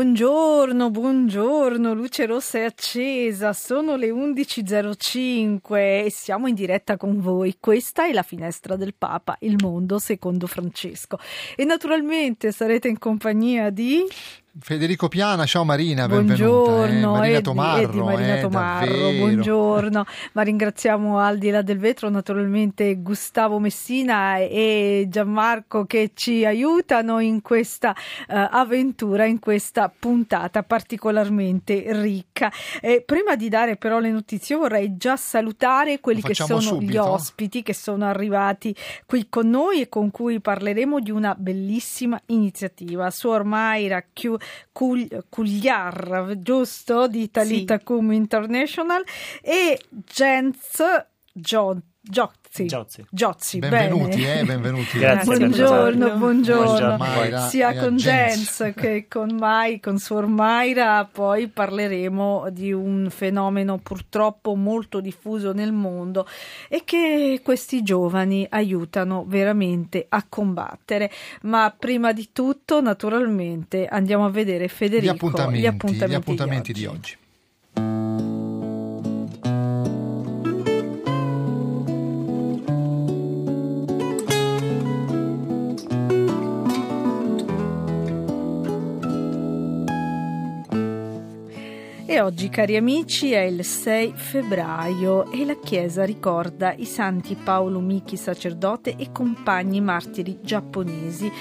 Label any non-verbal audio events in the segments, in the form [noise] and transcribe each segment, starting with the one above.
Buongiorno, buongiorno, luce rossa è accesa, sono le 11.05 e siamo in diretta con voi. Questa è la finestra del Papa, il mondo secondo Francesco. E naturalmente sarete in compagnia di... Federico Piana, ciao Marina, benvenuta. Buongiorno, eh, Marina e, Tomarro, e di Marina eh, Tomarro, buongiorno. Ma ringraziamo al di là del vetro naturalmente Gustavo Messina e Gianmarco che ci aiutano in questa eh, avventura, in questa puntata particolarmente ricca. Eh, prima di dare però le notizie vorrei già salutare quelli che sono gli subito? ospiti che sono arrivati qui con noi e con cui parleremo di una bellissima iniziativa. Suor Mayra Chiu- Cul- Cugliar, giusto? Di Talita Cum International e Jens Gio- Giozzi. Giozzi. Giozzi, Benvenuti, bene. eh, [laughs] benvenuti. Grazie, Buongiorno, buongiorno, Buongiorno. Mayra sia con Jens. Che con Mai, con Suor Mayra, poi parleremo di un fenomeno purtroppo molto diffuso nel mondo e che questi giovani aiutano veramente a combattere. Ma prima di tutto, naturalmente, andiamo a vedere Federico Gli appuntamenti, gli appuntamenti, gli appuntamenti di di oggi. oggi. Oggi, cari amici, è il 6 febbraio e la Chiesa ricorda i santi Paolo Miki, sacerdote, e compagni martiri giapponesi,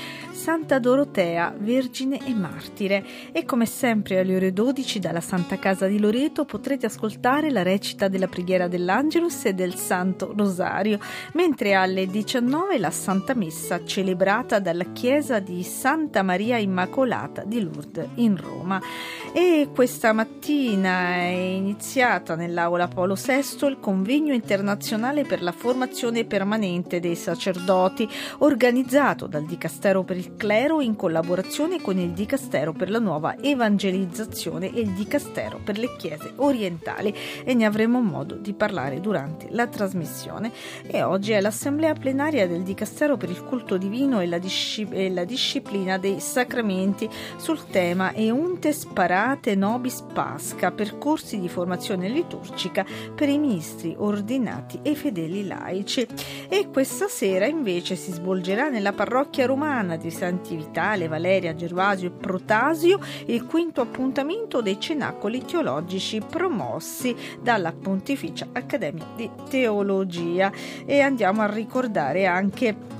Santa Dorotea, vergine e martire. E come sempre alle ore 12 dalla Santa Casa di Loreto potrete ascoltare la recita della preghiera dell'Angelus e del Santo Rosario, mentre alle 19 la Santa Messa celebrata dalla Chiesa di Santa Maria Immacolata di Lourdes in Roma. E questa mattina è iniziata nell'Aula Paolo VI il convegno internazionale per la formazione permanente dei sacerdoti, organizzato dal Dicastero per il Clero in collaborazione con il Dicastero per la nuova evangelizzazione e il Dicastero per le Chiese orientali e ne avremo modo di parlare durante la trasmissione. E oggi è l'assemblea plenaria del Dicastero per il culto divino e la, disci- e la disciplina dei sacramenti sul tema Euntes Parate Nobis Pasca, percorsi di formazione liturgica per i ministri ordinati e fedeli laici. E questa sera invece si svolgerà nella parrocchia romana di Santi Vitale, Valeria, Gervasio e Protasio il quinto appuntamento dei cenacoli teologici promossi dalla Pontificia Accademia di Teologia. E andiamo a ricordare anche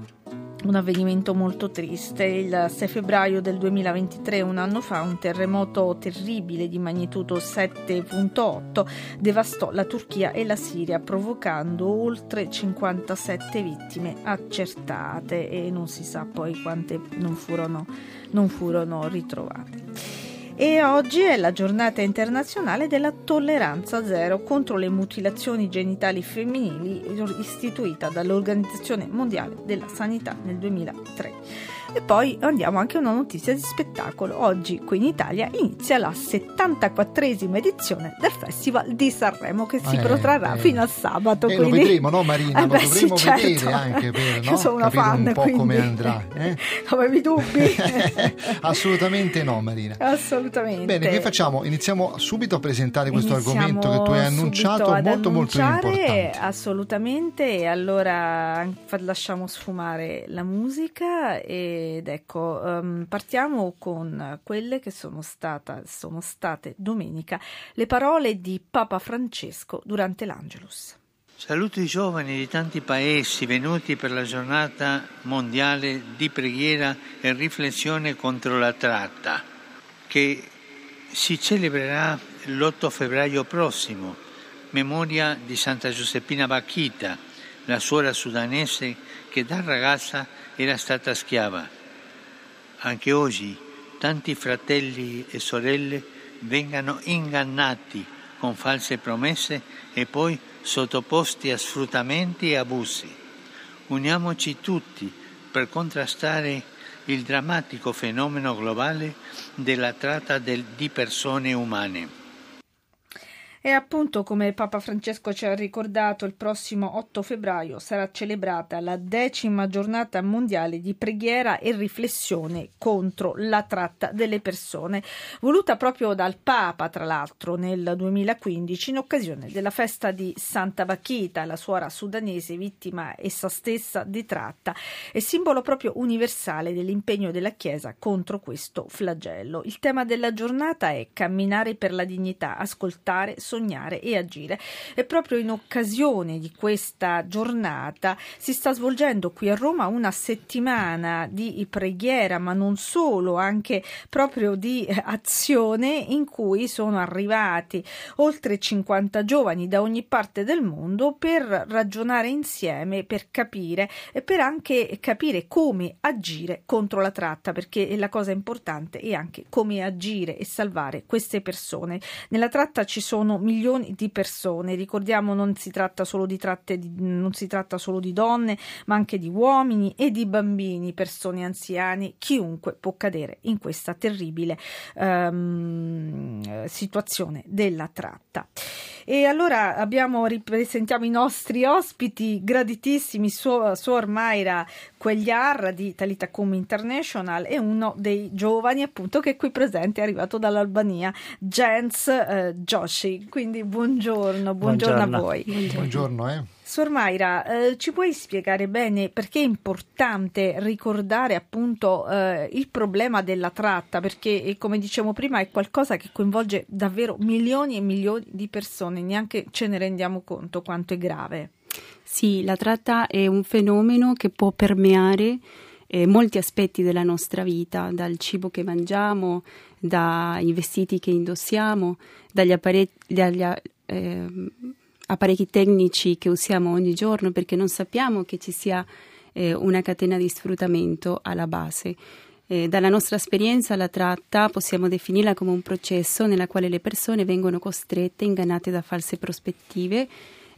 un avvenimento molto triste. Il 6 febbraio del 2023, un anno fa, un terremoto terribile di magnitudo 7.8 devastò la Turchia e la Siria, provocando oltre 57 vittime accertate e non si sa poi quante non furono, non furono ritrovate. E oggi è la giornata internazionale della tolleranza zero contro le mutilazioni genitali femminili istituita dall'Organizzazione Mondiale della Sanità nel 2003. E poi andiamo anche a una notizia di spettacolo. Oggi qui in Italia inizia la 74esima edizione del Festival di Sanremo che si Eh, protrarrà eh. fino a sabato. E lo quindi- vedremo, no Marina? [laughs] Eh lo beh, dovremo sì, certo. vedere anche per Io no? sono una fan, un po' quindi... come andrà. eh? [laughs] Avevi dubbi? [laughs] Assolutamente no, Marina. Assolutamente. Bene, che facciamo? Iniziamo subito a presentare questo Iniziamo argomento che tu hai annunciato, molto molto importante. Assolutamente, e allora lasciamo sfumare la musica ed ecco, ehm, partiamo con quelle che sono, stata, sono state domenica le parole di Papa Francesco durante l'Angelus. Saluto i giovani di tanti paesi venuti per la giornata mondiale di preghiera e riflessione contro la tratta, che si celebrerà l'8 febbraio prossimo, memoria di Santa Giuseppina Bacchita, la suora sudanese che da ragazza era stata schiava. Anche oggi tanti fratelli e sorelle vengano ingannati con false promesse e poi sottoposti a sfruttamenti e abusi. Uniamoci tutti per contrastare il drammatico fenomeno globale della tratta di persone umane. E appunto, come Papa Francesco ci ha ricordato, il prossimo 8 febbraio sarà celebrata la decima giornata mondiale di preghiera e riflessione contro la tratta delle persone, voluta proprio dal Papa, tra l'altro, nel 2015 in occasione della festa di Santa Bachita, la suora sudanese vittima essa stessa di tratta, e simbolo proprio universale dell'impegno della Chiesa contro questo flagello. Il tema della giornata è camminare per la dignità, ascoltare, sognare e agire. E proprio in occasione di questa giornata si sta svolgendo qui a Roma una settimana di preghiera, ma non solo, anche proprio di azione in cui sono arrivati oltre 50 giovani da ogni parte del mondo per ragionare insieme, per capire e per anche capire come agire contro la tratta, perché la cosa importante è anche come agire e salvare queste persone. Nella tratta ci sono milioni di persone. Ricordiamo non si tratta solo di tratte di, non si tratta solo di donne, ma anche di uomini e di bambini, persone anziane, chiunque può cadere in questa terribile um, situazione della tratta. E allora abbiamo ripresentiamo i nostri ospiti graditissimi, Suor, Mayra Quegliar di Talitacum International e uno dei giovani appunto che è qui presente è arrivato dall'Albania, Jens eh, Joshi. Quindi buongiorno, buongiorno, buongiorno. a voi. Buongiorno, eh. Sor Mayra, eh, ci puoi spiegare bene perché è importante ricordare appunto eh, il problema della tratta? Perché, eh, come dicevo prima, è qualcosa che coinvolge davvero milioni e milioni di persone, neanche ce ne rendiamo conto quanto è grave. Sì, la tratta è un fenomeno che può permeare eh, molti aspetti della nostra vita, dal cibo che mangiamo, dai vestiti che indossiamo, dagli apparecchi. Dagli, eh, apparecchi tecnici che usiamo ogni giorno perché non sappiamo che ci sia eh, una catena di sfruttamento alla base. Eh, dalla nostra esperienza la tratta possiamo definirla come un processo nella quale le persone vengono costrette, ingannate da false prospettive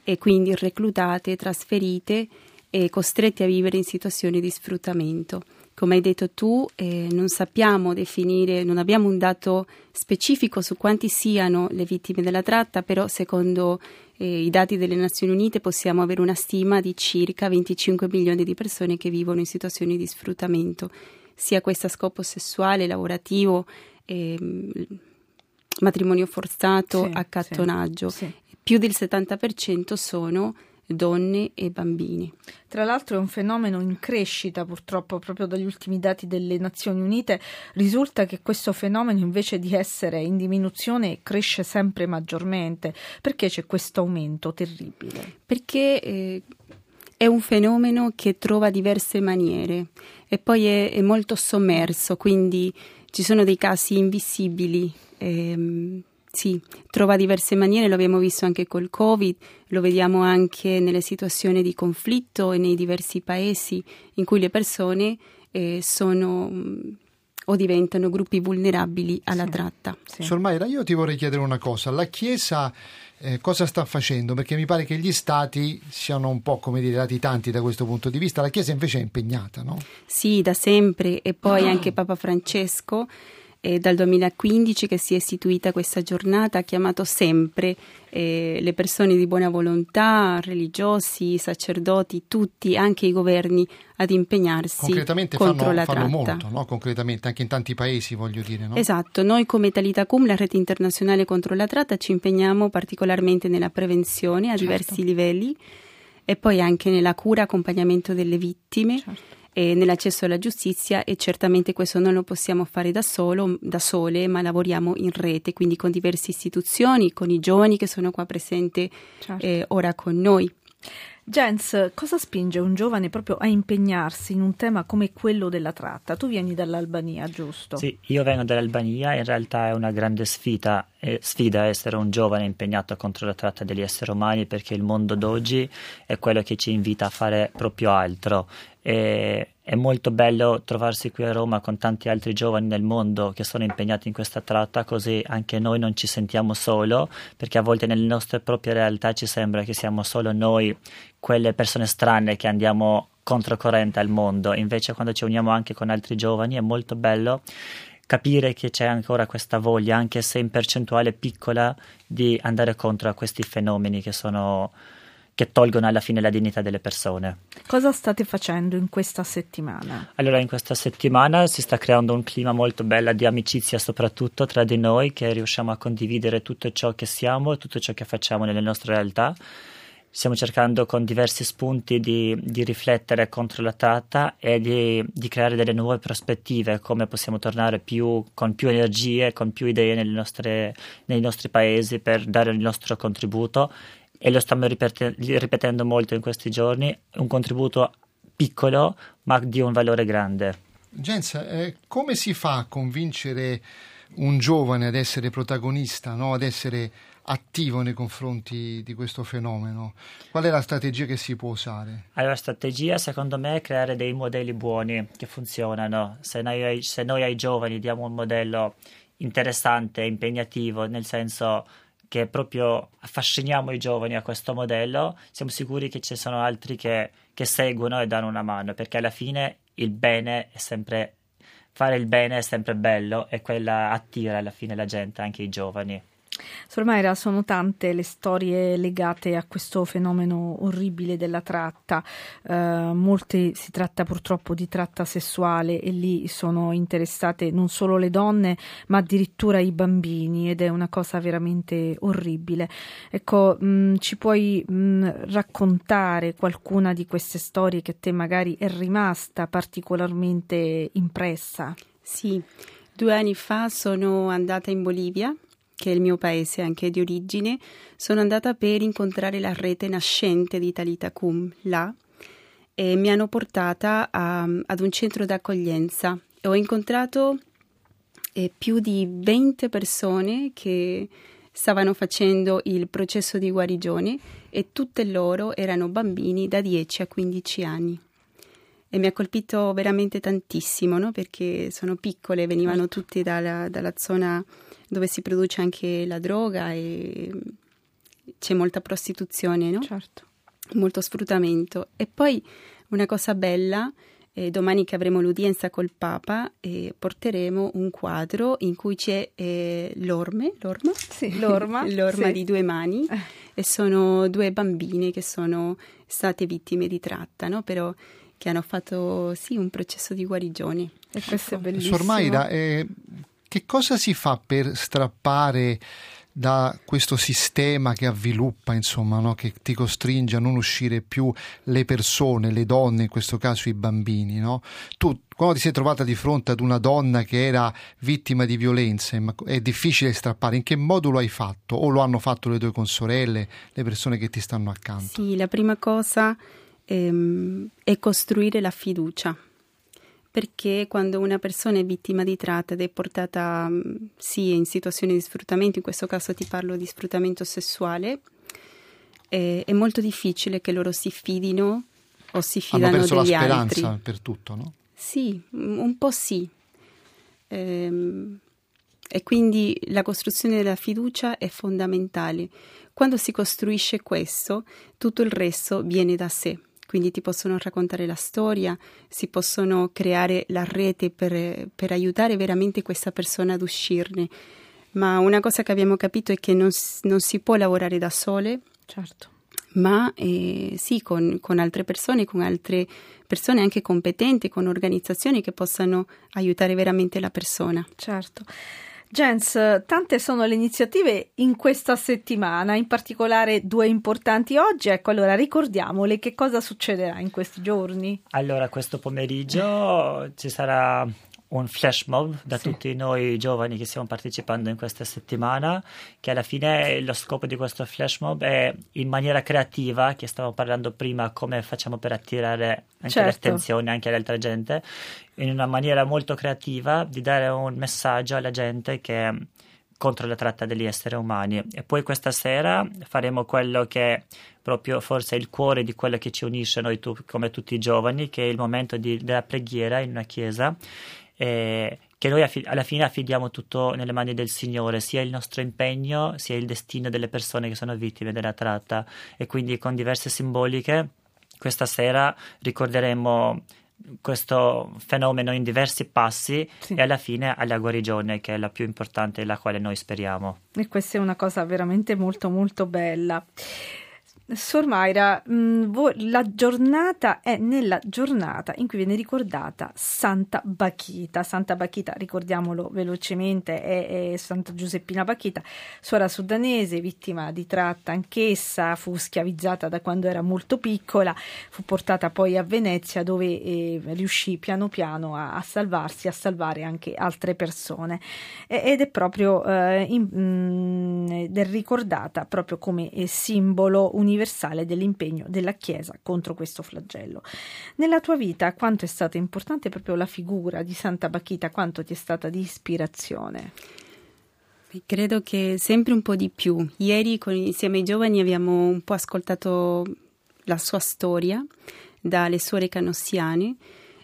e quindi reclutate, trasferite e costrette a vivere in situazioni di sfruttamento. Come hai detto tu, eh, non sappiamo definire, non abbiamo un dato specifico su quanti siano le vittime della tratta, però secondo eh, i dati delle Nazioni Unite possiamo avere una stima di circa 25 milioni di persone che vivono in situazioni di sfruttamento, sia questo a scopo sessuale, lavorativo, eh, matrimonio forzato, sì, accattonaggio. Sì, sì. Più del 70% sono donne e bambini. Tra l'altro è un fenomeno in crescita purtroppo proprio dagli ultimi dati delle Nazioni Unite risulta che questo fenomeno invece di essere in diminuzione cresce sempre maggiormente. Perché c'è questo aumento terribile? Perché eh, è un fenomeno che trova diverse maniere e poi è, è molto sommerso, quindi ci sono dei casi invisibili. Ehm, sì, trova diverse maniere, lo abbiamo visto anche col Covid, lo vediamo anche nelle situazioni di conflitto e nei diversi paesi in cui le persone eh, sono mm, o diventano gruppi vulnerabili alla sì, tratta. Sì. Sormaira, io ti vorrei chiedere una cosa. La Chiesa eh, cosa sta facendo? Perché mi pare che gli stati siano un po' come dire latitanti da questo punto di vista. La Chiesa invece è impegnata, no? Sì, da sempre. E poi ah. anche Papa Francesco è dal 2015 che si è istituita questa giornata, ha chiamato sempre eh, le persone di buona volontà, religiosi, sacerdoti, tutti, anche i governi, ad impegnarsi Concretamente contro fanno, la fanno tratta. molto, no? Concretamente, anche in tanti paesi, voglio dire. No? Esatto, noi come Talitacum, la rete internazionale contro la tratta, ci impegniamo particolarmente nella prevenzione a certo. diversi livelli e poi anche nella cura e accompagnamento delle vittime. Certo eh, nell'accesso alla giustizia e certamente questo non lo possiamo fare da, solo, da sole, ma lavoriamo in rete, quindi con diverse istituzioni, con i giovani che sono qua presenti certo. eh, ora con noi. Jens, cosa spinge un giovane proprio a impegnarsi in un tema come quello della tratta? Tu vieni dall'Albania, giusto? Sì, io vengo dall'Albania, in realtà è una grande sfida, eh, sfida essere un giovane impegnato contro la tratta degli esseri umani perché il mondo d'oggi è quello che ci invita a fare proprio altro. E è molto bello trovarsi qui a Roma con tanti altri giovani nel mondo che sono impegnati in questa tratta, così anche noi non ci sentiamo solo, perché a volte nelle nostre proprie realtà ci sembra che siamo solo noi, quelle persone strane che andiamo controcorrente al mondo. Invece quando ci uniamo anche con altri giovani è molto bello capire che c'è ancora questa voglia, anche se in percentuale piccola, di andare contro a questi fenomeni che sono che tolgono alla fine la dignità delle persone. Cosa state facendo in questa settimana? Allora, in questa settimana si sta creando un clima molto bello di amicizia, soprattutto tra di noi, che riusciamo a condividere tutto ciò che siamo e tutto ciò che facciamo nelle nostre realtà. Stiamo cercando con diversi spunti di, di riflettere contro la tratta e di, di, creare delle nuove prospettive, come possiamo tornare più, con più energie, con più idee nostre, nei nostri paesi per dare il nostro contributo e lo stiamo ripete- ripetendo molto in questi giorni, un contributo piccolo ma di un valore grande. Jens, eh, come si fa a convincere un giovane ad essere protagonista, no? ad essere attivo nei confronti di questo fenomeno? Qual è la strategia che si può usare? Allora, la strategia secondo me è creare dei modelli buoni che funzionano. Se noi, se noi ai giovani diamo un modello interessante, impegnativo, nel senso che proprio affasciniamo i giovani a questo modello, siamo sicuri che ci sono altri che, che seguono e danno una mano, perché alla fine il bene è sempre fare il bene è sempre bello e quella attira alla fine la gente, anche i giovani. Sormaira, sono tante le storie legate a questo fenomeno orribile della tratta. Uh, molte si tratta purtroppo di tratta sessuale e lì sono interessate non solo le donne, ma addirittura i bambini ed è una cosa veramente orribile. Ecco, mh, mm, ci puoi mh, mm, raccontare qualcuna di queste storie che a te magari è rimasta particolarmente impressa? Sì, due anni fa sono andata in Bolivia che è il mio paese anche di origine, sono andata per incontrare la rete nascente di Talita Cum là e mi hanno portata a, ad un centro d'accoglienza e ho incontrato eh, più di 20 persone che stavano facendo il processo di guarigione e tutte loro erano bambini da 10 a 15 anni. E mi ha colpito veramente tantissimo, no? perché sono piccole, venivano tutti dalla, dalla zona dove si produce anche la droga e c'è molta prostituzione, no? Certo. Molto sfruttamento. E poi una cosa bella, eh, domani che avremo l'udienza col Papa, eh, porteremo un quadro in cui c'è eh, l'orme, l'orma? Sì, l'orma. [laughs] l'orma sì. di due mani eh. e sono due bambine che sono state vittime di tratta, no? Però che hanno fatto sì un processo di guarigione. E questo è bellissimo. Sormaira, eh, che cosa si fa per strappare da questo sistema che avviluppa, insomma, no? che ti costringe a non uscire più le persone, le donne, in questo caso i bambini. No? Tu, quando ti sei trovata di fronte ad una donna che era vittima di violenze, è difficile strappare. In che modo lo hai fatto? O lo hanno fatto le tue consorelle, le persone che ti stanno accanto? Sì, la prima cosa ehm, è costruire la fiducia perché quando una persona è vittima di tratta ed è portata mm, sì in situazioni di sfruttamento, in questo caso ti parlo di sfruttamento sessuale, è, è molto difficile che loro si fidino o si fidano Hanno perso degli la speranza altri. per tutto, no? Sì, un po' sì. Ehm, e quindi la costruzione della fiducia è fondamentale. Quando si costruisce questo, tutto il resto viene da sé quindi ti possono raccontare la storia, si possono creare la rete per, per aiutare veramente questa persona ad uscirne. Ma una cosa che abbiamo capito è che non, non si può lavorare da sole. Certo. Ma eh, sì, con, con altre persone, con altre persone anche competenti, con organizzazioni che possano aiutare veramente la persona. Certo. Jens, tante sono le iniziative in questa settimana, in particolare due importanti oggi. Ecco, allora ricordiamole che cosa succederà in questi giorni. Allora, questo pomeriggio ci sarà un flash mob da sì. tutti noi giovani che stiamo partecipando in questa settimana, che alla fine lo scopo di questo flash mob è in maniera creativa, che stavo parlando prima, come facciamo per attirare anche certo. l'attenzione anche all'altra gente, in una maniera molto creativa di dare un messaggio alla gente che contro la tratta degli esseri umani. E poi questa sera faremo quello che proprio forse è il cuore di quello che ci unisce noi tu, come tutti i giovani, che è il momento di, della preghiera in una chiesa. Eh, che noi affi- alla fine affidiamo tutto nelle mani del Signore, sia il nostro impegno, sia il destino delle persone che sono vittime della tratta. E quindi con diverse simboliche questa sera ricorderemo questo fenomeno in diversi passi sì. e alla fine alla guarigione che è la più importante e la quale noi speriamo. E questa è una cosa veramente molto molto bella. Sor Mayra, mm, la giornata è nella giornata in cui viene ricordata Santa Bachita. Santa Bachita, ricordiamolo velocemente, è, è Santa Giuseppina Bachita, suora sudanese, vittima di tratta anch'essa, fu schiavizzata da quando era molto piccola, fu portata poi a Venezia dove eh, riuscì piano piano a, a, salvarsi, a salvare anche altre persone. E, ed è proprio eh, in, mh, mm, ricordata proprio come eh, simbolo universale universale dell'impegno della Chiesa contro questo flagello. Nella tua vita quanto è stata importante proprio la figura di Santa Bachita, quanto ti è stata di ispirazione? Credo che sempre un po' di più. Ieri con, insieme ai giovani abbiamo un po' ascoltato la sua storia dalle suore canossiane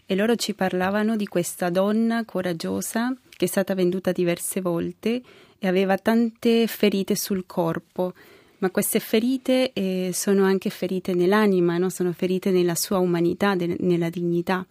e loro ci parlavano di questa donna coraggiosa che è stata venduta diverse volte e aveva tante ferite sul corpo ma queste ferite eh, sono anche ferite nell'anima, no? sono ferite nella sua umanità, de- nella dignità.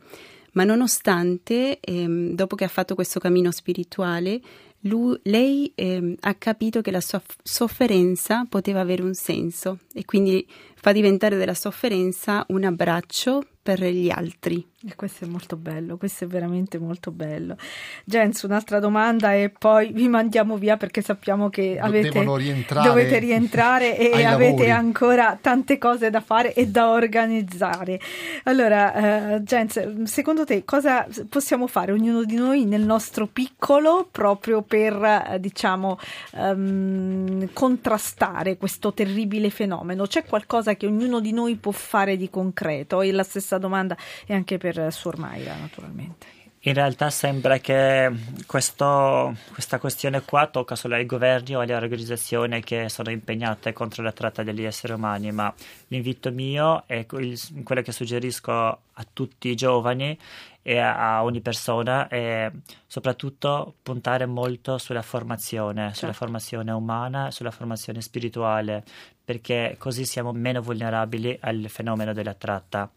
Ma nonostante, ehm, dopo che ha fatto questo cammino spirituale, lui, lei ehm, ha capito che la sua sofferenza poteva avere un senso e quindi fa diventare della sofferenza un abbraccio per gli altri. E questo è molto bello, questo è veramente molto bello. Jens, un'altra domanda e poi vi mandiamo via perché sappiamo che avete, rientrare dovete rientrare e [laughs] avete lavori. ancora tante cose da fare e da organizzare. Allora, uh, Jens, secondo te cosa possiamo fare ognuno di noi nel nostro piccolo proprio per, diciamo, um, contrastare questo terribile fenomeno? C'è qualcosa che ognuno di noi può fare di concreto? E la stessa domanda è anche per per Suor Mayra naturalmente. In realtà sembra che questo, questa questione qua tocca solo ai governi o alle organizzazioni che sono impegnate contro la tratta degli esseri umani, ma l'invito mio è quello che suggerisco a tutti i giovani e a ogni persona è soprattutto puntare molto sulla formazione, certo. sulla formazione umana, sulla formazione spirituale, perché così siamo meno vulnerabili al fenomeno della tratta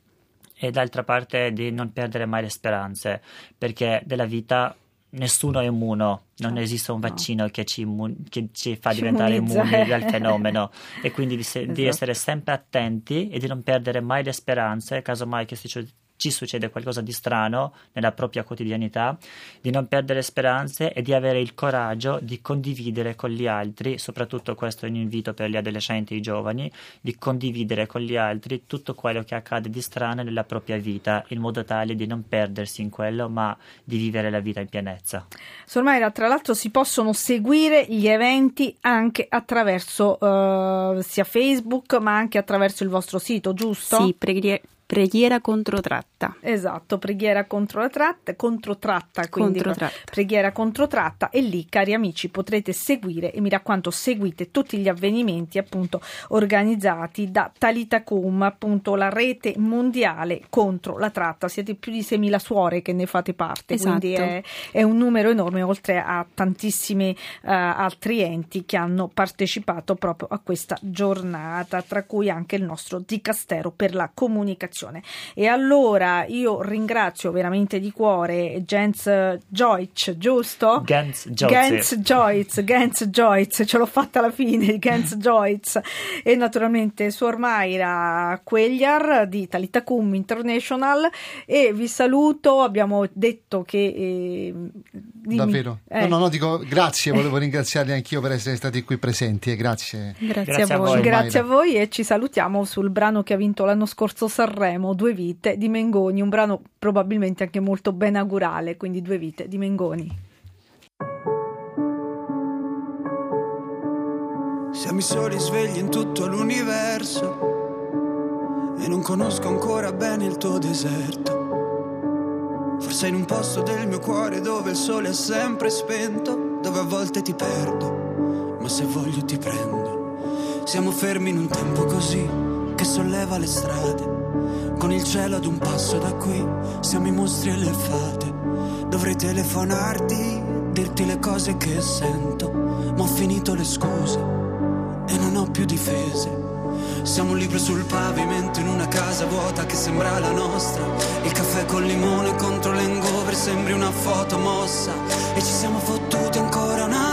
e d'altra parte di non perdere mai le speranze, perché della vita nessuno è immuno, non no, esiste un vaccino no. che, ci immun- che, ci fa ci diventare immuni dal [laughs] fenomeno e quindi di, se- esatto. di, essere sempre attenti e di non perdere mai le speranze, casomai che si, ci succede qualcosa di strano nella propria quotidianità, di non perdere speranze e di avere il coraggio di condividere con gli altri, soprattutto questo è un invito per gli adolescenti e i giovani, di condividere con gli altri tutto quello che accade di strano nella propria vita, in modo tale di non perdersi in quello, ma di vivere la vita in pienezza. Sormaira, tra l'altro si possono seguire gli eventi anche attraverso uh, sia Facebook, ma anche attraverso il vostro sito, giusto? Sì, preghiere Preghiera contro tratta. Esatto, preghiera contro la tratta, contro tratta, quindi contro tratta. preghiera contro tratta e lì cari amici potrete seguire e mi raccomando seguite tutti gli avvenimenti appunto organizzati da Talitacum, appunto la rete mondiale contro la tratta. Siete più di 6.000 suore che ne fate parte, esatto. quindi è, è, un numero enorme oltre a tantissimi uh, altri enti che hanno partecipato proprio a questa giornata, tra cui anche il nostro Dicastero per la comunicazione comunicazione. E allora io ringrazio veramente di cuore Jens Joyce, giusto? Gens Joyce. Gens Joyce, ce l'ho fatta alla fine, Gens [laughs] Joyce. E naturalmente Suor Mayra Quegliar di Talitacum International e vi saluto, abbiamo detto che... Eh, Davvero? Eh. No, no, no, dico grazie, volevo ringraziarli anch'io per essere stati qui presenti e grazie. Grazie, grazie a, voi. a voi. Grazie a voi e ci salutiamo sul brano che ha vinto l'anno scorso Sanremo Sanremo, Due vite di Mengoni, un brano probabilmente anche molto ben augurale, quindi Due vite di Mengoni. Siamo i soli svegli in tutto l'universo e non conosco ancora bene il tuo deserto. Forse in un posto del mio cuore dove il sole è sempre spento, dove a volte ti perdo ma se voglio ti prendo. Siamo fermi in un tempo così che solleva le strade. Con il cielo ad un passo da qui, siamo i mostri e le fate. Dovrei telefonarti, dirti le cose che sento, ma ho finito le scuse e non ho più difese. Siamo un libro sul pavimento in una casa vuota che sembra la nostra. Il caffè col limone contro l'engover sembri una foto mossa. E ci siamo fottuti ancora una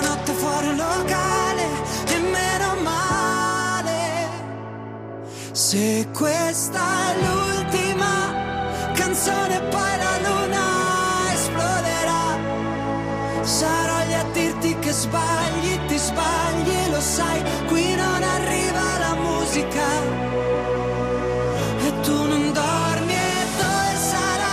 Se questa è l'ultima canzone, poi la luna esploderà. Sarò lì a dirti che sbagli, ti sbagli, lo sai, qui non arriva la musica. E tu non dormi e dove sarai,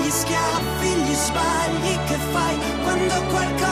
gli schiaffi, gli sbagli che fai quando qualcosa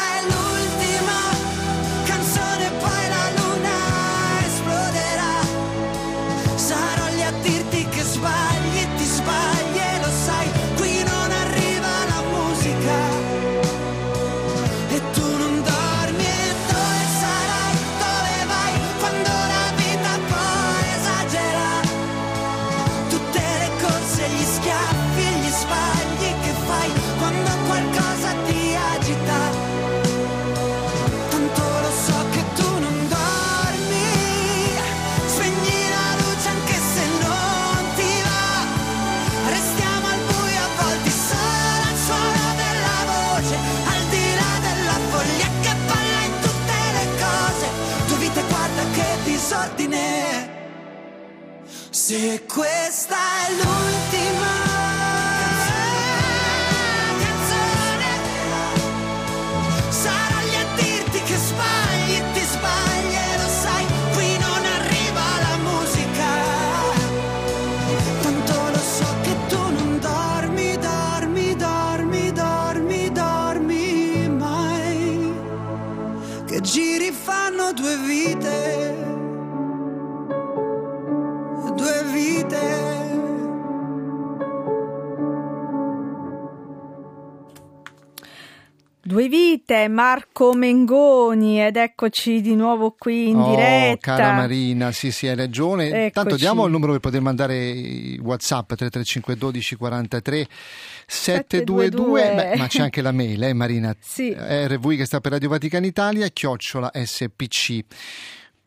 Marco Mengoni ed eccoci di nuovo qui in Oh, diretta. cara Marina, sì, sì, hai ragione. Eccoci. Tanto diamo il numero per poter mandare i WhatsApp 335 12 43 722. 722. Beh, ma c'è anche la mail, eh, Marina? Sì. RV che sta per Radio Vaticana Italia, chiocciola spc.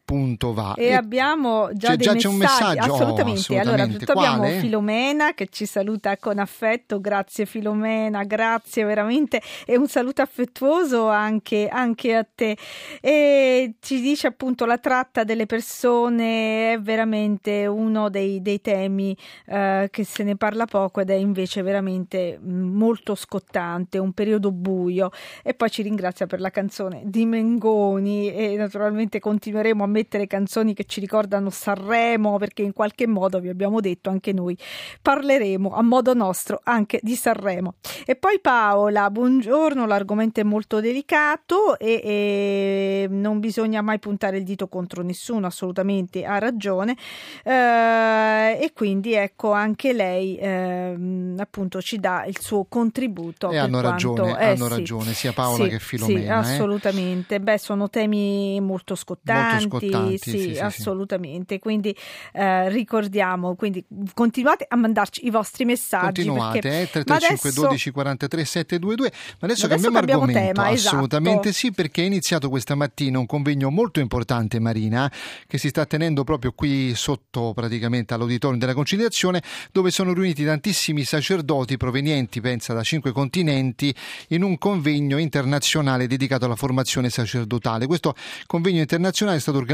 Punto va. E abbiamo già c'è, dei già messaggi, c'è un messaggio? Oh, assolutamente. allora, assolutamente. intanto abbiamo Quale? Filomena che ci saluta con affetto, grazie Filomena, grazie veramente e un saluto affettuoso anche, anche a te. E ci dice appunto la tratta delle persone è veramente uno dei, dei temi eh, che se ne parla poco ed è invece veramente mh, molto scottante, un periodo buio. E poi ci ringrazia per la canzone di Mengoni e naturalmente continueremo a mettere canzoni che ci ricordano Sanremo perché in qualche modo vi abbiamo detto anche noi parleremo a modo nostro anche di Sanremo. E poi Paola, buongiorno, l'argomento è molto delicato e, e non bisogna mai puntare il dito contro nessuno, assolutamente ha ragione. Eh, e quindi ecco anche lei ehm, appunto ci dà il suo contributo. E hanno quanto- ragione, eh, hanno sì. ragione, sia Paola Sì, che Sì, Filomena. eh. assolutamente. Beh, sono temi molto scottanti, Molto importanti. Sì, sì, sì, assolutamente. Quindi eh, ricordiamo, quindi continuate a mandarci i vostri messaggi. Continuate, perché... eh, 335 adesso... 12 43 722. Ma adesso, adesso cambiamo argomento. Tema, esatto. assolutamente sì, perché è iniziato questa mattina un convegno molto importante, Marina, che si sta tenendo proprio qui sotto praticamente all'auditorium della conciliazione, dove sono riuniti tantissimi sacerdoti provenienti, pensa, da cinque continenti, in un convegno internazionale dedicato alla formazione sacerdotale. Questo convegno internazionale è stato organizzato,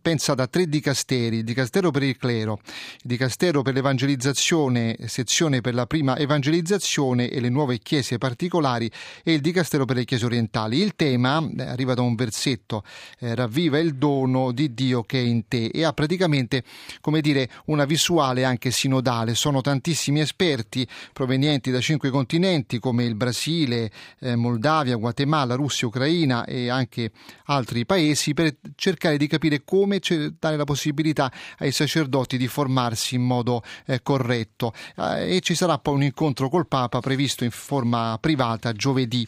pensa, da tre dicasteri, il dicastero per il clero, il dicastero per l'evangelizzazione, sezione per la prima evangelizzazione e le nuove chiese particolari e il dicastero per le chiese orientali. Il tema eh, arriva da un versetto, eh, ravviva il dono di Dio che è in te e ha praticamente, come dire, una visuale anche sinodale. Sono tantissimi esperti provenienti da cinque continenti come il Brasile, eh, Moldavia, Guatemala, Russia, Ucraina e anche altri paesi per cercare di capire come dare la possibilità ai sacerdoti di formarsi in modo eh, corretto. Eh, e ci sarà poi un incontro col Papa previsto in forma privata giovedì.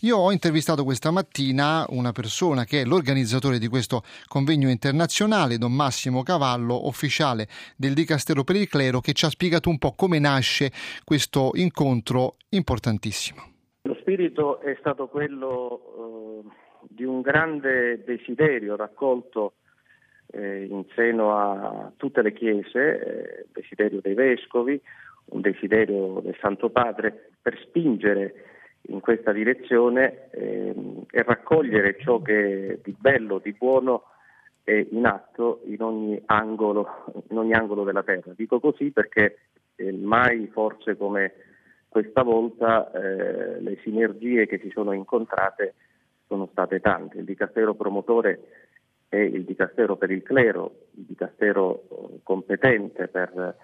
Io ho intervistato questa mattina una persona che è l'organizzatore di questo convegno internazionale, Don Massimo Cavallo, ufficiale del Dicastero per il Clero, che ci ha spiegato un po' come nasce questo incontro importantissimo. Lo spirito è stato quello eh, di un grande desiderio raccolto eh, in seno a tutte le chiese, eh, desiderio dei vescovi, un desiderio del Santo Padre per spingere in questa direzione ehm, e raccogliere ciò che di bello, di buono è in atto in ogni angolo, in ogni angolo della terra. Dico così perché eh, mai forse come questa volta eh, le sinergie che si sono incontrate sono state tante. Il dicastero promotore è il dicastero per il clero, il dicastero eh, competente per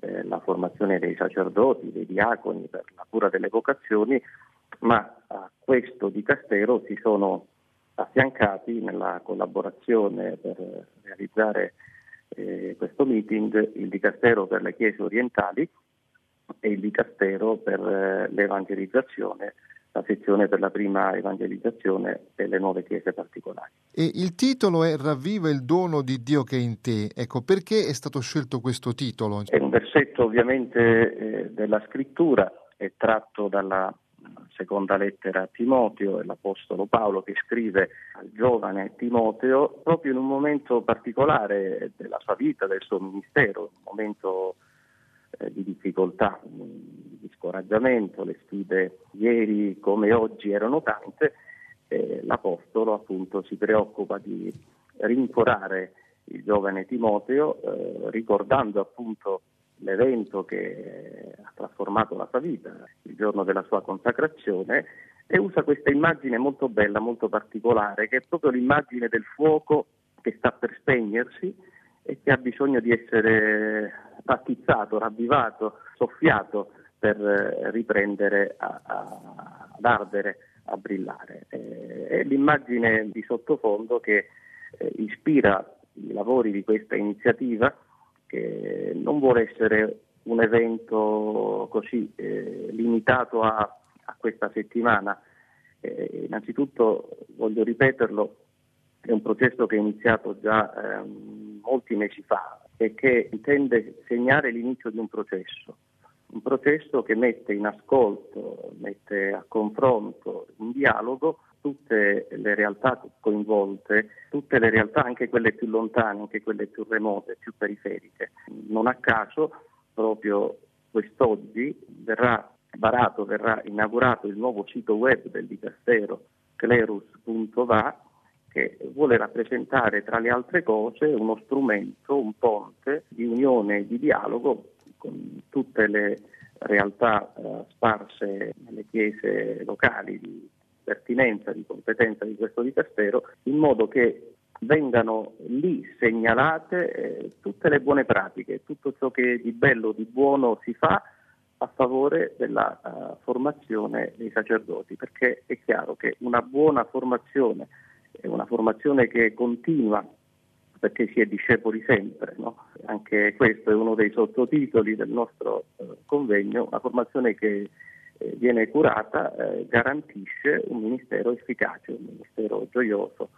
eh, la formazione dei sacerdoti, dei diaconi, per la cura delle vocazioni, ma a questo dicastero si sono affiancati nella collaborazione per realizzare eh, questo meeting il dicastero per le chiese orientali e il dicastero per eh, l'evangelizzazione la sezione per la prima evangelizzazione e le nuove chiese particolari. E il titolo è Ravviva il dono di Dio che è in te. Ecco, perché è stato scelto questo titolo? È un versetto ovviamente eh, della scrittura, è tratto dalla seconda lettera a Timoteo, è l'Apostolo Paolo che scrive al giovane Timoteo proprio in un momento particolare della sua vita, del suo ministero, un momento eh, di difficoltà, di scoraggiamento, le sfide ieri come oggi erano tante, eh, l'Apostolo appunto si preoccupa di rincuorare il giovane Timoteo eh, ricordando appunto l'evento che ha trasformato la sua vita, il giorno della sua consacrazione, e usa questa immagine molto bella, molto particolare, che è proprio l'immagine del fuoco che sta per spegnersi e che ha bisogno di essere attizzato, ravvivato, soffiato per eh, riprendere a, a, ad ardere, a brillare. Eh, è l'immagine di sottofondo che eh, ispira i lavori di questa iniziativa che non vuole essere un evento così eh, limitato a, a, questa settimana. Eh, innanzitutto voglio ripeterlo, è un processo che è iniziato già eh, molti mesi fa e che intende segnare l'inizio di un processo, un processo che mette in ascolto, mette a confronto, in dialogo tutte le realtà coinvolte, tutte le realtà anche quelle più lontane, anche quelle più remote, più periferiche. Non a caso proprio quest'oggi verrà varato, verrà inaugurato il nuovo sito web del Dicastero clerus.va che vuole rappresentare tra le altre cose uno strumento, un ponte di unione e di dialogo con tutte le realtà eh, sparse nelle chiese locali di pertinenza, di competenza di questo dicastero, in modo che vengano lì segnalate eh, tutte le buone pratiche, tutto ciò che di bello, di buono si fa a favore della uh, formazione dei sacerdoti, perché è chiaro che una buona formazione è una formazione che continua perché si è discepoli sempre, no? anche questo è uno dei sottotitoli del nostro eh, convegno, una formazione che eh, viene curata, eh, garantisce un ministero efficace, un ministero gioioso,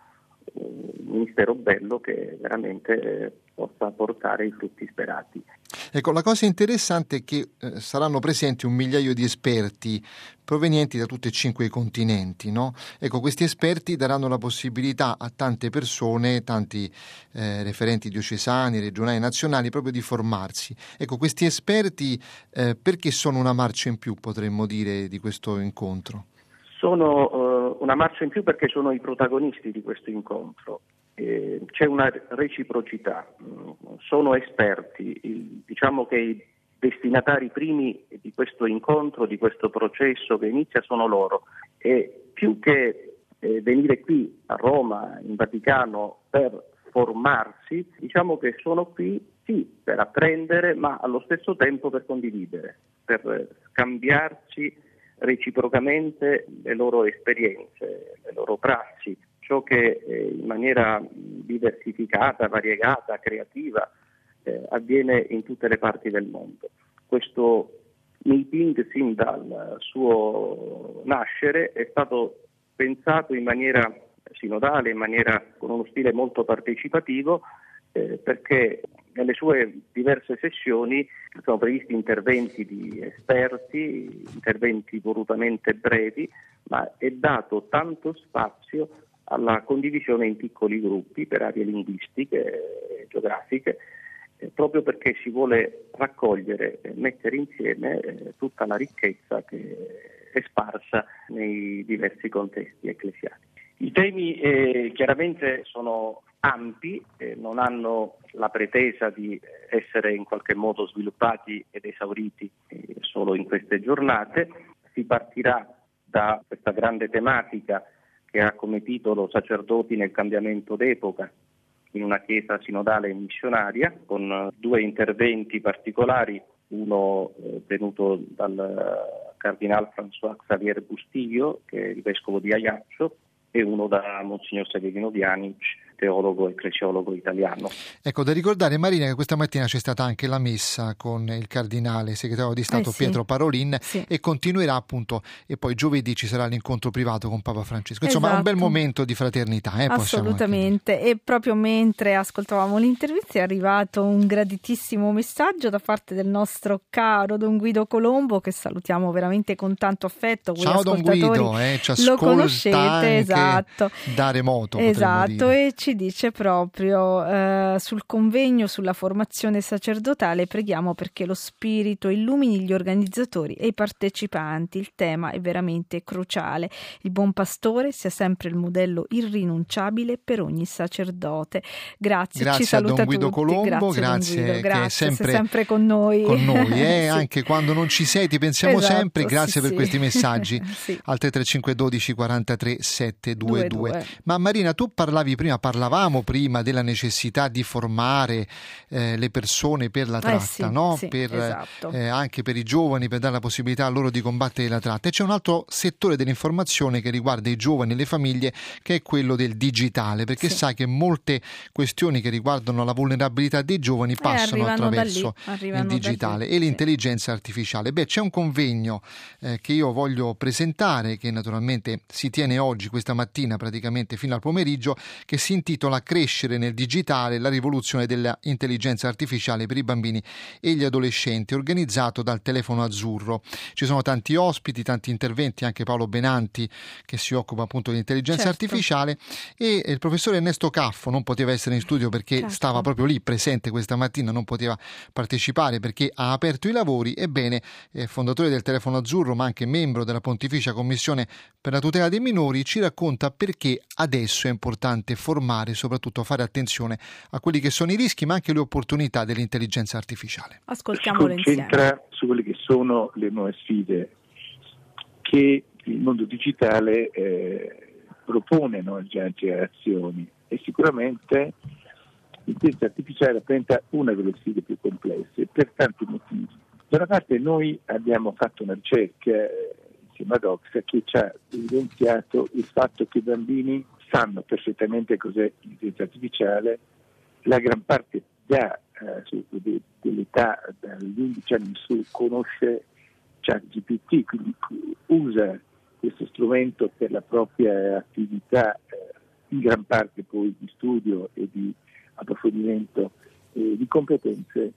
ministero bello che veramente possa portare i frutti sperati. Ecco, la cosa interessante è che eh, saranno presenti un migliaio di esperti provenienti da tutti e cinque i continenti. No? Ecco, questi esperti daranno la possibilità a tante persone, tanti eh, referenti diocesani, regionali, nazionali, proprio di formarsi. Ecco, questi esperti eh, perché sono una marcia in più, potremmo dire, di questo incontro? Sono una marcia in più perché sono i protagonisti di questo incontro. Eh, c'è una reciprocità, mm, sono esperti, diciamo che i destinatari primi di questo incontro, di questo processo che inizia sono loro. E più che eh, venire qui a Roma, in Vaticano, per formarsi, diciamo che sono qui sì per apprendere, ma allo stesso tempo per condividere, per scambiarci reciprocamente le loro esperienze, le loro prassi, ciò che eh, in maniera diversificata, variegata, creativa eh, avviene in tutte le parti del mondo. Questo meeting sin dal suo nascere è stato pensato in maniera sinodale, in maniera con uno stile molto partecipativo, eh, perché nelle sue diverse sessioni sono previsti interventi di esperti, interventi volutamente brevi, ma è dato tanto spazio alla condivisione in piccoli gruppi per aree linguistiche e geografiche, eh, proprio perché si vuole raccogliere e mettere insieme eh, tutta la ricchezza che è sparsa nei diversi contesti ecclesiali. I temi eh, chiaramente sono ampi, eh, non hanno la pretesa di essere in qualche modo sviluppati ed esauriti eh, solo in queste giornate. Si partirà da questa grande tematica che ha come titolo Sacerdoti nel cambiamento d'epoca in una chiesa sinodale e missionaria, con due interventi particolari, uno eh, tenuto dal cardinale François Xavier Bustillo, che è il vescovo di Ajaccio, e uno da Monsignor Severino Vianic, teologo e ecclesiologo italiano. Ecco, da ricordare Marina che questa mattina c'è stata anche la messa con il cardinale segretario di Stato eh sì. Pietro Parolin sì. e continuerà appunto e poi giovedì ci sarà l'incontro privato con Papa Francesco. Insomma, esatto. è un bel esatto. momento di fraternità. Eh, Assolutamente. E proprio mentre ascoltavamo l'intervista è arrivato un graditissimo messaggio da parte del nostro caro Don Guido Colombo che salutiamo veramente con tanto affetto. Ciao Don Guido, eh, ci lo conoscete, esatto. Da remoto. Esatto, e ci dice proprio eh, sul convegno sulla formazione sacerdotale preghiamo perché lo Spirito illumini gli organizzatori e i partecipanti. Il tema è veramente cruciale. Il buon pastore sia sempre il modello irrinunciabile per ogni sacerdote. Grazie, grazie ci saluta a Don Guido tutti. Colombo, grazie, grazie, Guido, grazie sempre, sempre, con noi. Con noi eh? [laughs] sì. Anche quando non ci sei ti pensiamo esatto, sempre. Grazie sì, per sì. questi messaggi [laughs] sì. al 335 12 43 722. Ma Marina, tu parlavi prima, parlavamo prima della necessità di formare eh, le persone per la tratta, eh sì, no? sì, per, esatto. eh, anche per i giovani, per dare la possibilità a loro di combattere la tratta. E c'è un altro settore dell'informazione che riguarda i giovani e le famiglie, che è quello del digitale, perché Sì. sai che molte questioni che riguardano la vulnerabilità dei giovani passano Eh, da attraverso lì, il digitale e l'intelligenza artificiale. Beh, c'è un convegno eh, che io voglio presentare, che naturalmente si tiene oggi, questa mattina, praticamente fino al pomeriggio, che si intitola Crescere nel digitale, la rivoluzione dell'intelligenza artificiale per i bambini e gli adolescenti, organizzato dal Telefono Azzurro. Ci sono tanti ospiti, tanti interventi, anche Paolo Benanti che si occupa appunto di intelligenza Certo. artificiale e il professore Ernesto Caffo non poteva essere in studio perché Certo. stava proprio lì presente questa mattina, non poteva partecipare perché ha aperto i lavori. Ebbene, eh, fondatore del Telefono Azzurro, ma anche membro della Pontificia Commissione per la tutela dei minori, ci racconta perché adesso è importante formare e soprattutto fare attenzione a quelli che sono i rischi, ma anche le opportunità dell'intelligenza artificiale. si Ascoltiamolo insieme. concentra su quelle che sono le nuove sfide che il mondo digitale eh, propone no, alle giovani generazioni e sicuramente l'intelligenza artificiale rappresenta una delle sfide più complesse per tanti motivi. Da una parte noi abbiamo fatto una ricerca eh, insieme ad Oxa che ci ha evidenziato il fatto che i bambini sanno perfettamente cos'è l'intelligenza artificiale, la gran parte già eh, dell'età dagli 11 anni in su conosce ChatGPT, quindi usa questo strumento per la propria attività eh, in gran parte poi di studio e di approfondimento eh, di competenze.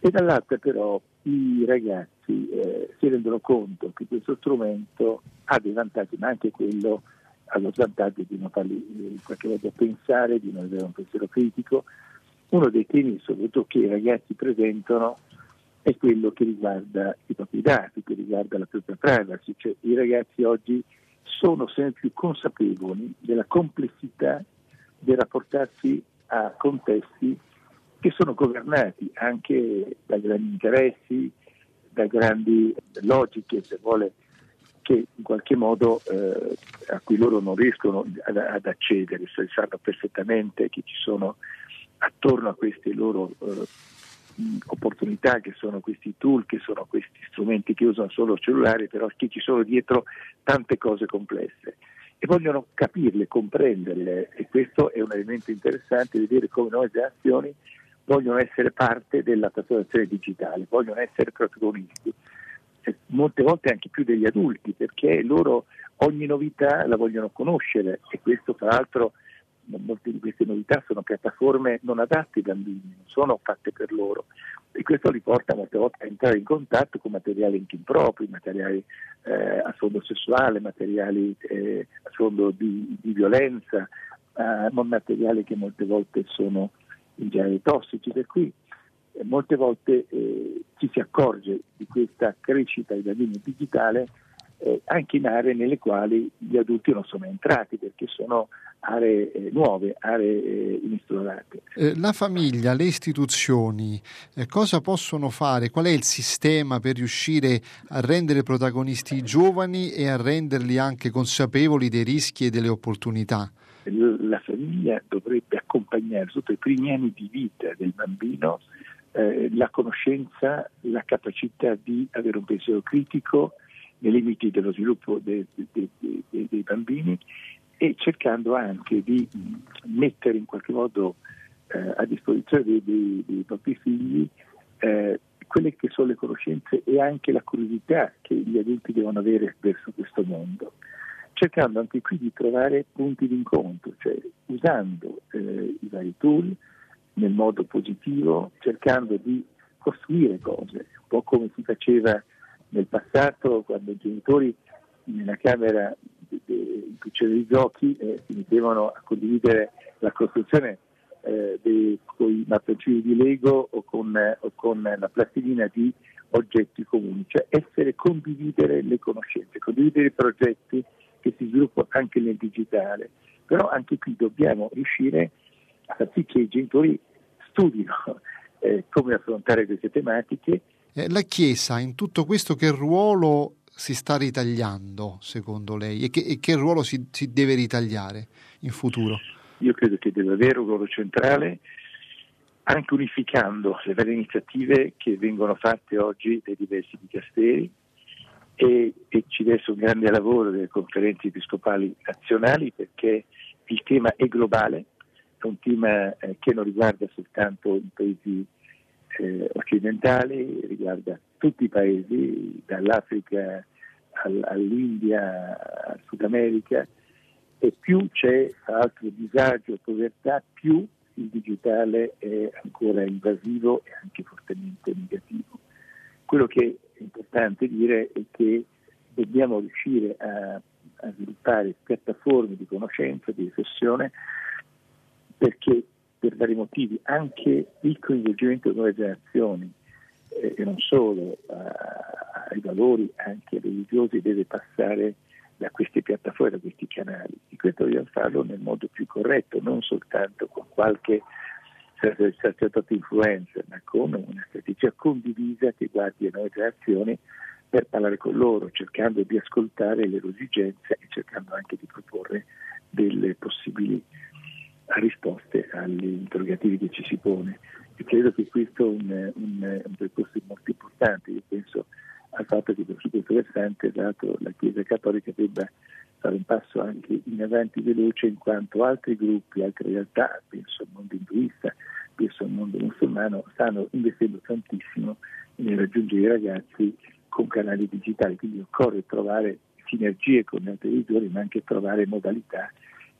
E dall'altra però i ragazzi eh, si rendono conto che questo strumento ha dei vantaggi, ma anche quello ha lo svantaggio di non farli eh, in qualche modo pensare, di non avere un pensiero critico. Uno dei temi soprattutto che i ragazzi presentano è quello che riguarda i propri dati, che riguarda la propria privacy, cioè i ragazzi oggi sono sempre più consapevoli della complessità del rapportarsi a contesti che sono governati anche da grandi interessi, da grandi logiche, se vuole, che in qualche modo eh, a cui loro non riescono ad, ad accedere, se sanno perfettamente che ci sono attorno a queste loro eh, opportunità, che sono questi tool, che sono questi strumenti che usano solo il cellulare, però che ci sono dietro tante cose complesse. E vogliono capirle, comprenderle e questo è un elemento interessante, vedere come nuove generazioni vogliono essere parte della trasformazione digitale, vogliono essere protagonisti, molte volte anche più degli adulti, perché loro ogni novità la vogliono conoscere e questo tra l'altro molte di queste novità sono piattaforme non adatte ai bambini, non sono fatte per loro. E questo li porta molte volte a entrare in contatto con materiali anche impropri, materiali eh, a fondo sessuale, materiali eh, a fondo di, di violenza, eh, materiali che molte volte sono in genere tossici, per cui eh, molte volte eh, ci si accorge di questa crescita dei bambini digitale eh, anche in aree nelle quali gli adulti non sono entrati perché sono aree eh, nuove, aree eh, inesplorate. Eh, la famiglia, le istituzioni, eh, cosa possono fare? Qual è il sistema per riuscire a rendere protagonisti i giovani e a renderli anche consapevoli dei rischi e delle opportunità? La famiglia dovrebbe accompagnare sotto i primi anni di vita del bambino eh, la conoscenza, la capacità di avere un pensiero critico, nei limiti dello sviluppo dei, dei, dei, dei bambini e cercando anche di mettere in qualche modo eh, a disposizione dei, dei propri figli eh, quelle che sono le conoscenze e anche la curiosità che gli adulti devono avere verso questo mondo, cercando anche qui di trovare punti di incontro, cioè usando eh, i vari tool nel modo positivo, cercando di costruire cose, un po' come si faceva nel passato quando i genitori nella camera in cui c'erano i giochi eh, si mettevano a condividere la costruzione eh, dei, con i mattoncini di Lego o con, eh, o con, la plastilina di oggetti comuni, cioè essere condividere le conoscenze, condividere i progetti che si sviluppano anche nel digitale. Però anche qui dobbiamo riuscire a far sì che i genitori studino [laughs] eh, come affrontare queste tematiche. Eh, la Chiesa in tutto questo che ruolo si sta ritagliando secondo lei? E che, e che ruolo si, si, deve ritagliare in futuro? Io credo che deve avere un ruolo centrale anche unificando le varie iniziative che vengono fatte oggi dai diversi dicasteri. E, e ci deve essere un grande lavoro delle conferenze episcopali nazionali perché il tema è globale, è un tema eh, che non riguarda soltanto i paesi eh, occidentali, riguarda tutti i paesi, dall'Africa al, all'India, al Sud America, e più c'è altro disagio e povertà, più il digitale è ancora invasivo e anche fortemente negativo. Quello che è importante dire è che dobbiamo riuscire a, a sviluppare piattaforme di conoscenza, di riflessione, perché per vari motivi, anche il coinvolgimento delle nuove generazioni eh, e non solo eh, ai valori anche religiosi deve passare da queste piattaforme, da questi canali. E questo dobbiamo farlo nel modo più corretto, non soltanto con qualche sacerdote influencer, ma con una strategia condivisa che guardi le nuove generazioni per parlare con loro, cercando di ascoltare le loro esigenze e cercando anche di proporre delle possibili risposte agli interrogativi che ci si pone. E credo che questo è un, un, un percorso molto importante. Io penso al fatto che su questo versante dato la Chiesa Cattolica debba fare un passo anche in avanti veloce in quanto altri gruppi, altre realtà, penso al mondo induista, penso al mondo musulmano, stanno investendo tantissimo nel raggiungere i ragazzi con canali digitali, quindi occorre trovare sinergie con le altre religioni ma anche trovare modalità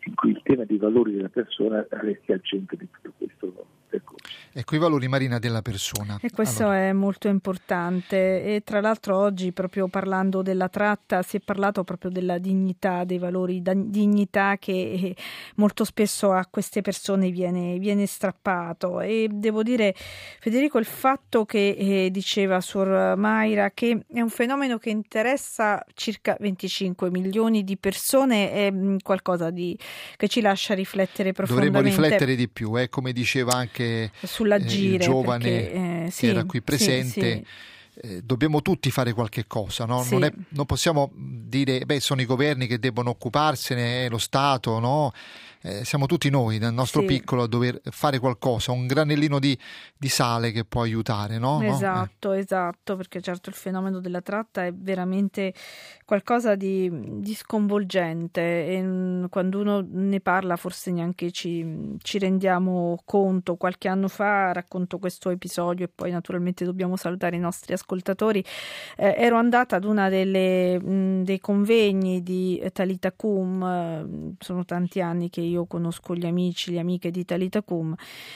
in cui il tema dei valori della persona resti al centro di tutto questo percorso. Ecco i valori Marina della persona. E questo allora. è molto importante e tra l'altro oggi proprio parlando della tratta si è parlato proprio della dignità, dei valori di dignità che eh, molto spesso a queste persone viene, viene strappato e devo dire Federico il fatto che eh, diceva Suor Mayra che è un fenomeno che interessa circa 25 milioni di persone è mm, qualcosa di, che ci lascia riflettere profondamente. Dovremmo riflettere di più, eh, come diceva anche sull'agire, il giovane perché, eh, che sì, era qui presente. Sì. Eh, dobbiamo tutti fare qualche cosa, no? Non, è, non, possiamo dire beh sono i governi che debbono occuparsene, è lo Stato, no? Eh, siamo tutti noi nel nostro Sì. piccolo a dover fare qualcosa, un granellino di, di sale che può aiutare, no? No? Eh. Esatto, esatto, perché certo il fenomeno della tratta è veramente qualcosa di, di sconvolgente e mm, quando uno ne parla forse neanche ci, ci rendiamo conto. Qualche anno fa racconto questo episodio e poi naturalmente dobbiamo salutare i nostri ascoltatori. Eh, ero andata ad una delle, mh, dei convegni di Talita Cum, eh, sono tanti anni che io conosco gli amici, le amiche di Talita Cum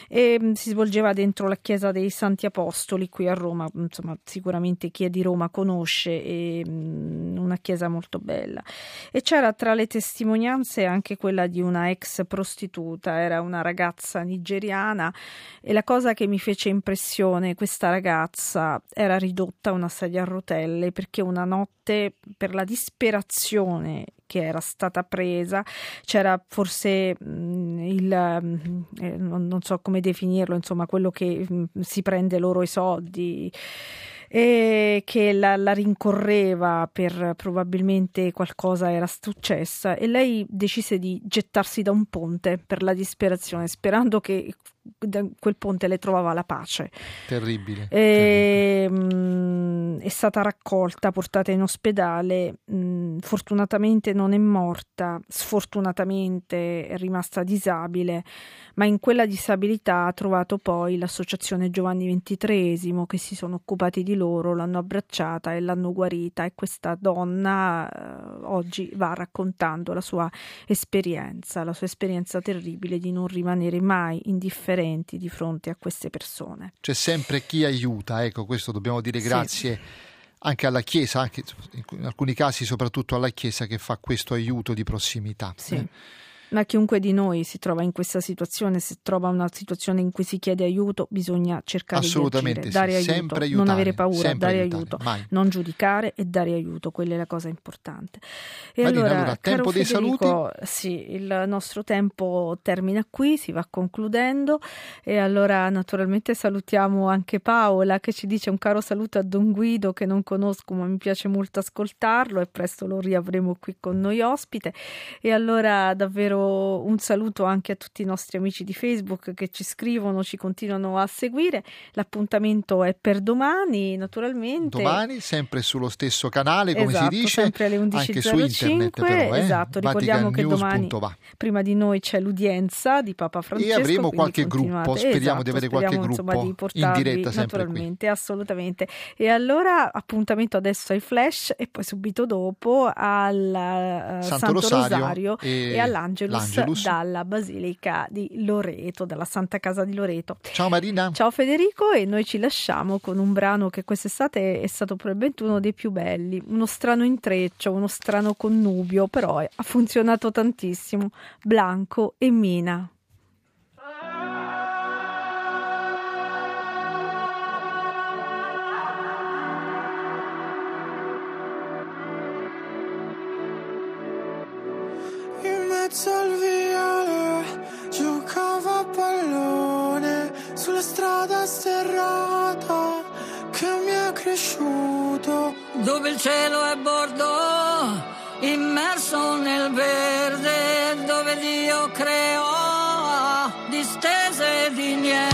e mh, si svolgeva dentro la chiesa dei Santi Apostoli qui a Roma, insomma sicuramente chi è di Roma conosce, e, mh, una chiesa molto bella. E c'era tra le testimonianze anche quella di una ex prostituta, era una ragazza nigeriana e la cosa che mi fece impressione, questa ragazza era ridotta a una sedia a rotelle perché una notte per la disperazione che era stata presa. C'era forse mh, il mh, eh, non, non so come definirlo insomma quello che mh, si prende loro i soldi e che la, la rincorreva per probabilmente qualcosa era successa. E lei decise di gettarsi da un ponte per la disperazione sperando che da quel ponte le trovava la pace Terribile. e, mh, è stata raccolta, portata in ospedale. mh, fortunatamente non è morta, sfortunatamente è rimasta disabile, ma in quella disabilità ha trovato poi l'associazione Giovanni XXIII che si sono occupati di loro, l'hanno abbracciata e l'hanno guarita. E questa donna eh, oggi va raccontando la sua esperienza, la sua esperienza terribile di non rimanere mai indifferenti di fronte a queste persone. C'è sempre chi aiuta, ecco, questo dobbiamo dire Sì. grazie anche alla Chiesa, anche in alcuni casi soprattutto alla Chiesa che fa questo aiuto di prossimità. Sì. Eh, Ma chiunque di noi si trova in questa situazione, se trova una situazione in cui si chiede aiuto, bisogna cercare di sì, agire, dare aiuto, sempre non aiutare, avere paura, dare aiutare, aiuto, mai. non giudicare e dare aiuto, quella è la cosa importante. E Marina, allora, allora, caro tempo dei Federico, Sì, il nostro tempo termina qui, si va concludendo e allora naturalmente salutiamo anche Paola che ci dice un caro saluto a Don Guido che non conosco ma mi piace molto ascoltarlo e presto lo riavremo qui con noi ospite. E allora davvero un saluto anche a tutti i nostri amici di Facebook che ci scrivono, ci continuano a seguire. L'appuntamento è per domani, naturalmente. Domani, sempre sullo stesso canale, come Esatto, si dice, sempre alle anche su 11.05. internet però, eh? Esatto, ricordiamo che domani prima di noi c'è l'udienza di Papa Francesco. avremo quindi qualche continuate. gruppo, speriamo Esatto, di avere qualche speriamo, insomma, gruppo di in diretta sempre qui. naturalmente, assolutamente. E allora appuntamento adesso ai flash e poi subito dopo al eh, Santo Santo, Rosario Rosario, e e, all'Angelus, l'Angelus. dalla Basilica di Loreto, dalla Santa Casa di Loreto. Ciao Marina. Ciao Federico e noi ci lasciamo con un brano che quest'estate è stato probabilmente uno dei più belli, uno strano intreccio, uno strano connubio, però ha funzionato tantissimo, Blanco e Mina. Mezzo al viale giocava a pallone sulla strada sterrata che mi è cresciuto. dove il cielo è bordo, immerso nel verde, dove Dio creò distese di niente.